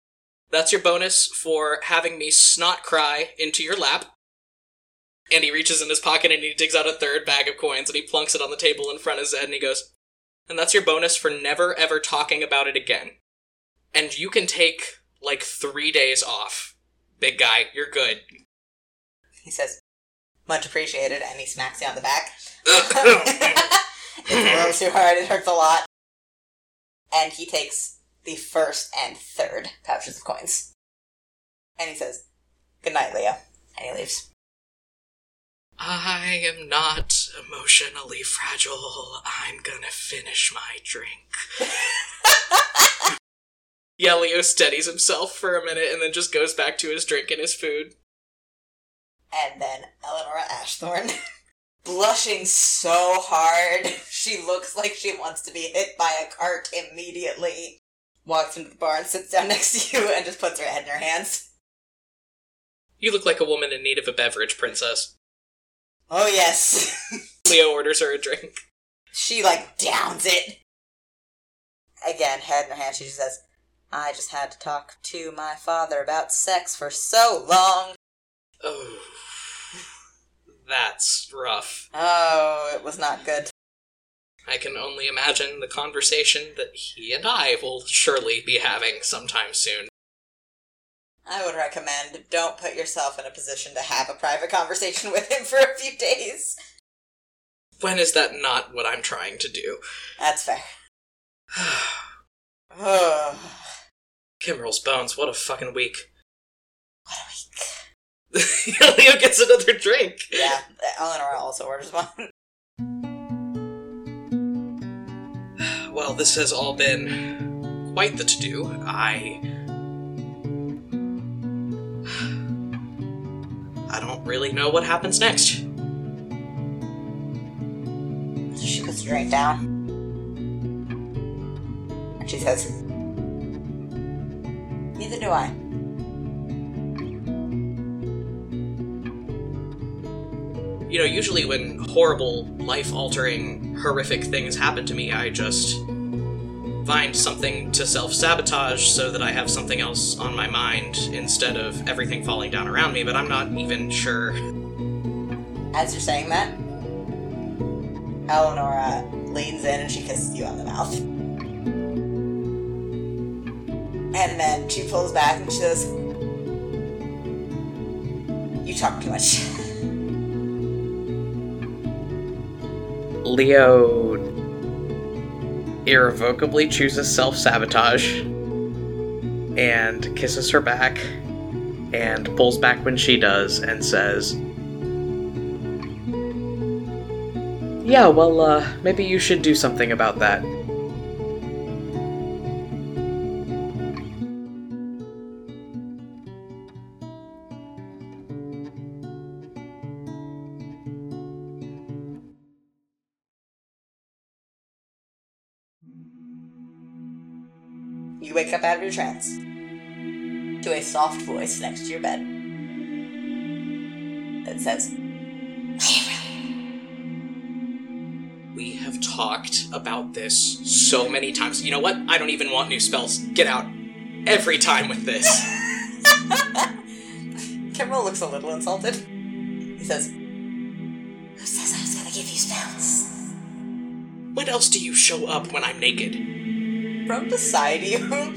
That's your bonus for having me snot cry into your lap. And he reaches in his pocket and he digs out a third bag of coins and he plunks it on the table in front of Zed and he goes, And that's your bonus for never ever talking about it again. And you can take like three days off. Big guy, you're good. He says, much appreciated, and he smacks you on the back. a little too hard, it hurts a lot. And he takes the first and third pouches of coins. And he says, Good night, Leo. And he leaves. I am not emotionally fragile. I'm gonna finish my drink. yeah, Leo steadies himself for a minute and then just goes back to his drink and his food. And then Eleanor Ashthorne, blushing so hard, she looks like she wants to be hit by a cart immediately, walks into the bar and sits down next to you and just puts her head in her hands. You look like a woman in need of a beverage, princess. Oh, yes. Leo orders her a drink. she, like, downs it. Again, head in her hand, she just says, I just had to talk to my father about sex for so long. Oh, that's rough. Oh, it was not good. I can only imagine the conversation that he and I will surely be having sometime soon. I would recommend don't put yourself in a position to have a private conversation with him for a few days. When is that not what I'm trying to do? That's fair. Ugh. Kimbrel's bones, what a fucking week. what a week. Leo gets another drink. Yeah, Eleanor also orders one. Well, this has all been quite the to do. I. I don't really know what happens next. She puts the drink down. And she says, Neither do I. You know, usually when horrible, life altering, horrific things happen to me, I just find something to self sabotage so that I have something else on my mind instead of everything falling down around me, but I'm not even sure. As you're saying that, Eleanor leans in and she kisses you on the mouth. And then she pulls back and she says, You talk too much. Leo irrevocably chooses self sabotage and kisses her back and pulls back when she does and says, Yeah, well, uh, maybe you should do something about that. Up out of your trance to a soft voice next to your bed that says, We have talked about this so many times. You know what? I don't even want new spells. Get out. Every time with this. Kimbrel looks a little insulted. He says, Who says I was gonna give you spells? when else do you show up when I'm naked? From beside you, Oh,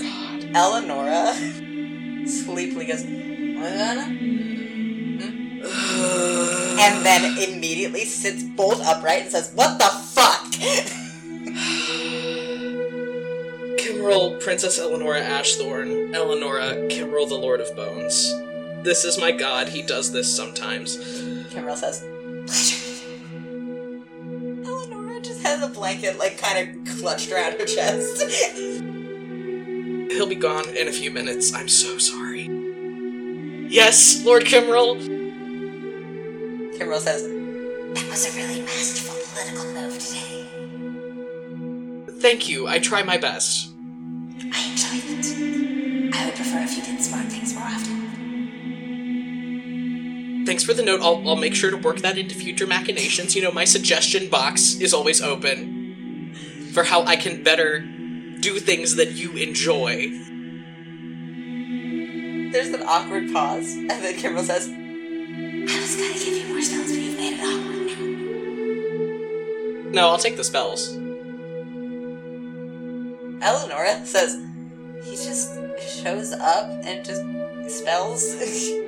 God. Eleonora sleepily goes, "What?" Hmm? and then immediately sits bolt upright and says, What the fuck? Kimrel, Princess Eleonora Ashthorne, Eleonora, Kimrel the Lord of Bones. This is my god, he does this sometimes. Kimbrel says, has a blanket, like, kind of clutched around her chest. He'll be gone in a few minutes. I'm so sorry. Yes, Lord Kimrel. Kimbrel says, That was a really masterful political move today. Thank you, I try my best. I enjoy it. I would prefer if you did smart Thanks for the note. I'll, I'll make sure to work that into future machinations. You know, my suggestion box is always open for how I can better do things that you enjoy. There's an awkward pause, and then Kimbrel says, I was gonna give you more spells, but you've made it awkward now. No, I'll take the spells. Eleonora says, he just shows up and just spells.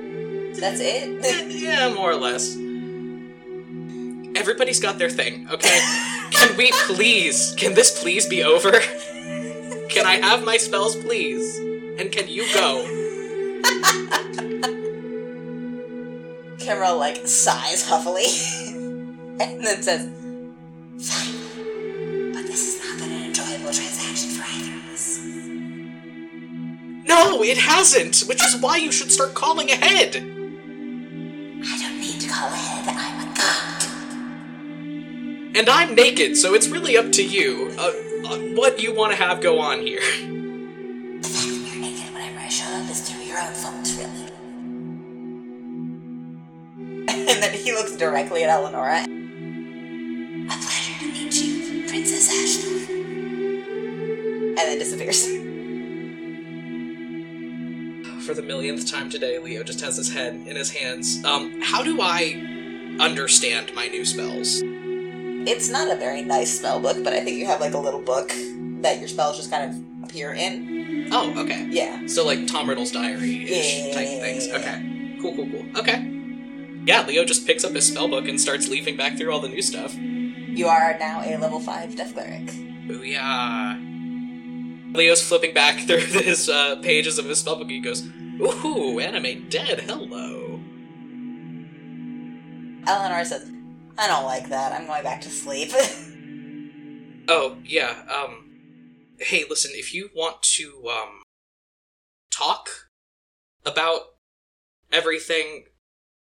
That's it? yeah, more or less. Everybody's got their thing, okay? can we please, can this please be over? Can I have my spells, please? And can you go? Kimbrel, like, sighs huffily, and then says, Fine, but this has not been an enjoyable transaction for either of us. No, it hasn't, which is why you should start calling ahead. I don't need to call ahead, I'm a god. And I'm naked, so it's really up to you. Uh, uh, what you want to have go on here. The fact that you're naked whenever I show up is through your own fault, really. and then he looks directly at Eleonora. A pleasure to meet you, Princess Ashton. And then disappears. For the millionth time today, Leo just has his head in his hands. Um, how do I understand my new spells? It's not a very nice spell book, but I think you have like a little book that your spells just kind of appear in. Oh, okay. Yeah. So like Tom Riddle's diary ish Yeah. type things. Okay. Cool, cool, cool. Okay. Yeah, Leo just picks up his spell book and starts leafing back through all the new stuff. You are now a level 5 Death Cleric. Booyah. Leo's flipping back through his uh, pages of his spellbook. He goes, "Ooh, animate dead. Hello." Eleanor says, I don't like that. I'm going back to sleep. Oh yeah. Um. Hey, listen. If you want to um talk about everything,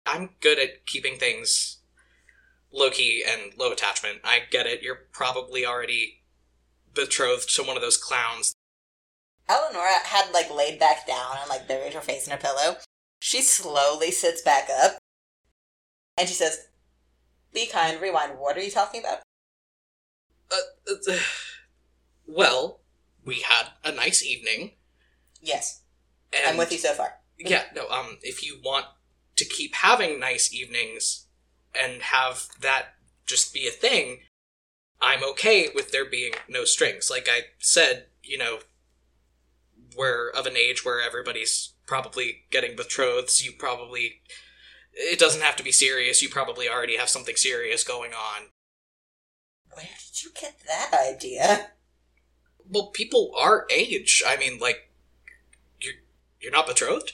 I'm good at keeping things low key and low attachment. I get it. You're probably already betrothed to one of those clowns. Eleonora had like laid back down and like buried her face in her pillow. She slowly sits back up and she says, Be kind, rewind. What are you talking about? Uh, uh, well, we had a nice evening. Yes, And I'm with you so far. Yeah, no, um, if you want to keep having nice evenings and have that just be a thing, I'm okay with there being no strings. Like I said, you know, we're of an age where everybody's probably getting betrothed, you probably. It doesn't have to be serious, you probably already have something serious going on. Where did you get that idea? Well, people our age, I mean, like, you're, you're not betrothed?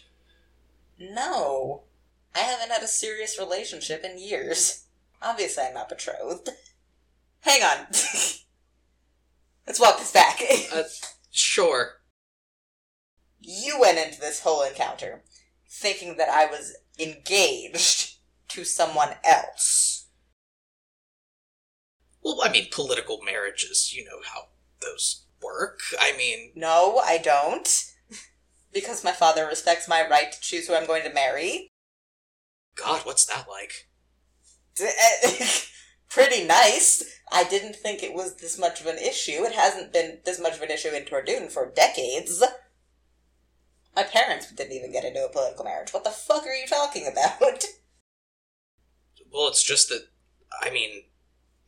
No. I haven't had a serious relationship in years. Obviously, I'm not betrothed. Hang on. Let's walk this back. Uh, sure. You went into this whole encounter thinking that I was engaged to someone else. Well, I mean, political marriages, you know how those work. I mean, No, I don't. Because my father respects my right to choose who I'm going to marry. God, what's that like? Eh, pretty nice. I didn't think it was this much of an issue. It hasn't been this much of an issue in Tordoon for decades. My parents didn't even get into a political marriage. What the fuck are you talking about? Well, it's just that, I mean,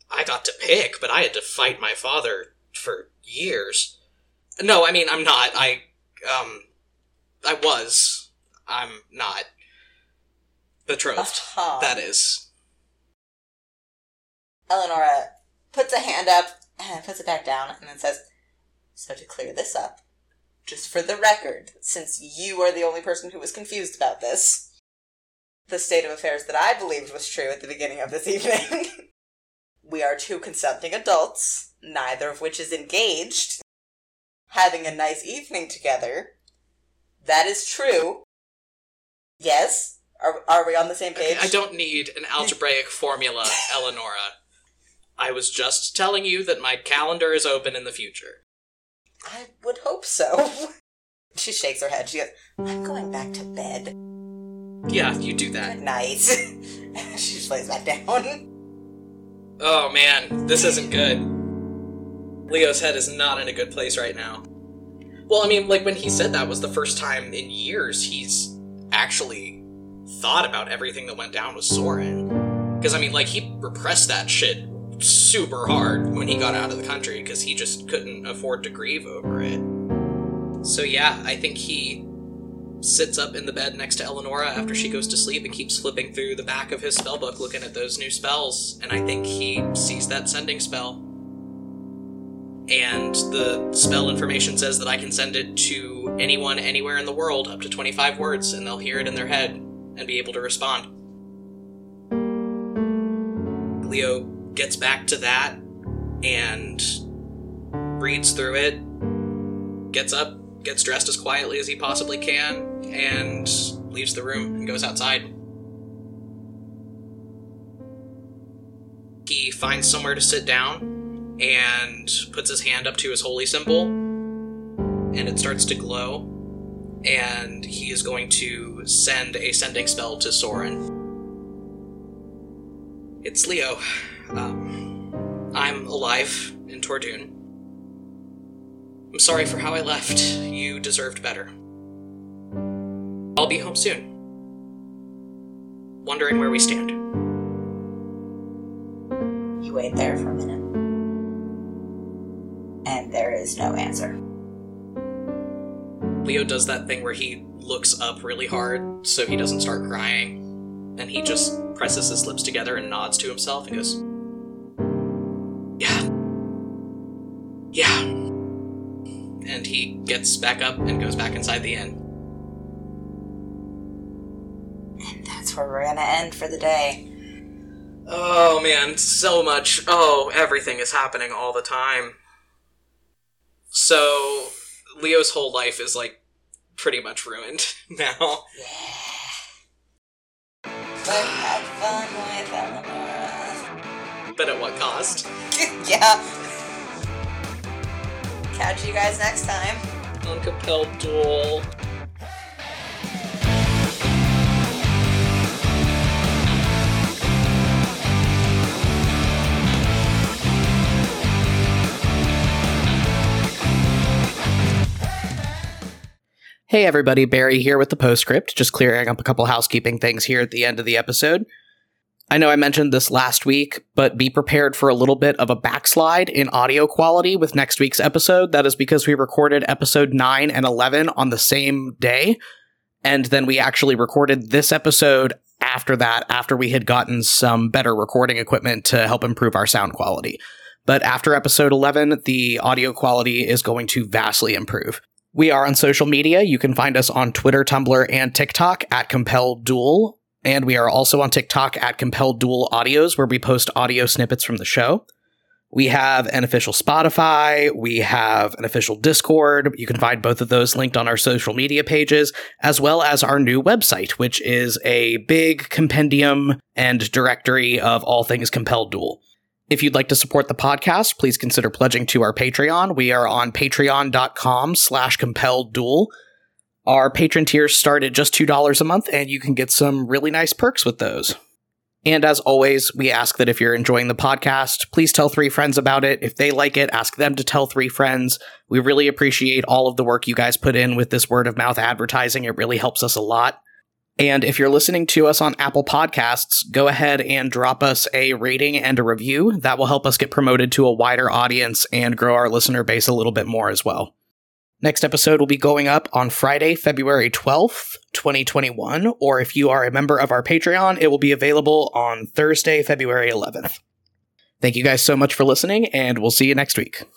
I got to pick, but I had to fight my father for years. No, I mean, I'm not. I, um, I was. I'm not. Betrothed. Uh-huh. That is. Eleonora puts a hand up and puts it back down and then says, So to clear this up, just for the record, since you are the only person who was confused about this, the state of affairs that I believed was true at the beginning of this evening. we are two consenting adults, neither of which is engaged, having a nice evening together. That is true. Yes? Are, are we on the same page? I don't need an algebraic formula, Eleonora. I was just telling you that my calendar is open in the future. I would hope so. she shakes her head. She goes, I'm going back to bed. Yeah, you do that. Good night. she just lays back down. Oh man, this isn't good. Leo's head is not in a good place right now. Well, I mean, like when he said that was the first time in years he's actually thought about everything that went down with Soren. Because I mean, like he repressed that shit super hard when he got out of the country because he just couldn't afford to grieve over it. So yeah, I think he sits up in the bed next to Eleonora after she goes to sleep and keeps flipping through the back of his spellbook looking at those new spells, and I think he sees that sending spell. And the spell information says that I can send it to anyone anywhere in the world up to 25 words, and they'll hear it in their head and be able to respond. Leo gets back to that and reads through it, gets up, gets dressed as quietly as he possibly can, and leaves the room and goes outside. He finds somewhere to sit down and puts his hand up to his holy symbol, and it starts to glow. And he is going to send a sending spell to Soren. It's Leo. Um, I'm alive in Tordoon. I'm sorry for how I left. You deserved better. I'll be home soon. Wondering where we stand. You wait there for a minute. And there is no answer. Leo does that thing where he looks up really hard so he doesn't start crying. And he just presses his lips together and nods to himself and goes, Yeah. And he gets back up and goes back inside the inn. And that's where we're gonna end for the day. Oh man, so much. Oh, everything is happening all the time. So, Leo's whole life is like pretty much ruined now. Yeah. But have fun with Eleanor. But at what cost? yeah. Catch you guys next time. Uncompelled duel. Hey everybody, Barry here with the postscript, just clearing up a couple housekeeping things here at the end of the episode. I know I mentioned this last week, but be prepared for a little bit of a backslide in audio quality with next week's episode. That is because we recorded episode 9 and 11 on the same day, and then we actually recorded this episode after that, after we had gotten some better recording equipment to help improve our sound quality. But after episode 11, the audio quality is going to vastly improve. We are on social media. You can find us on Twitter, Tumblr, and TikTok at Compelled Duel. And we are also on TikTok at Compelled Duel Audios, where we post audio snippets from the show. We have an official Spotify. We have an official Discord. You can find both of those linked on our social media pages, as well as our new website, which is a big compendium and directory of all things Compelled Duel. If you'd like to support the podcast, please consider pledging to our Patreon. We are on patreon.com slash compelled duel. Our Patreon tiers start at just $2 a month, and you can get some really nice perks with those. And as always, we ask that if you're enjoying the podcast, please tell three friends about it. If they like it, ask them to tell three friends. We really appreciate all of the work you guys put in with this word of mouth advertising. It really helps us a lot. And if you're listening to us on Apple Podcasts, go ahead and drop us a rating and a review. That will help us get promoted to a wider audience and grow our listener base a little bit more as well. Next episode will be going up on Friday, February 12th, 2021, or if you are a member of our Patreon, it will be available on Thursday, February 11th. Thank you guys so much for listening, and we'll see you next week.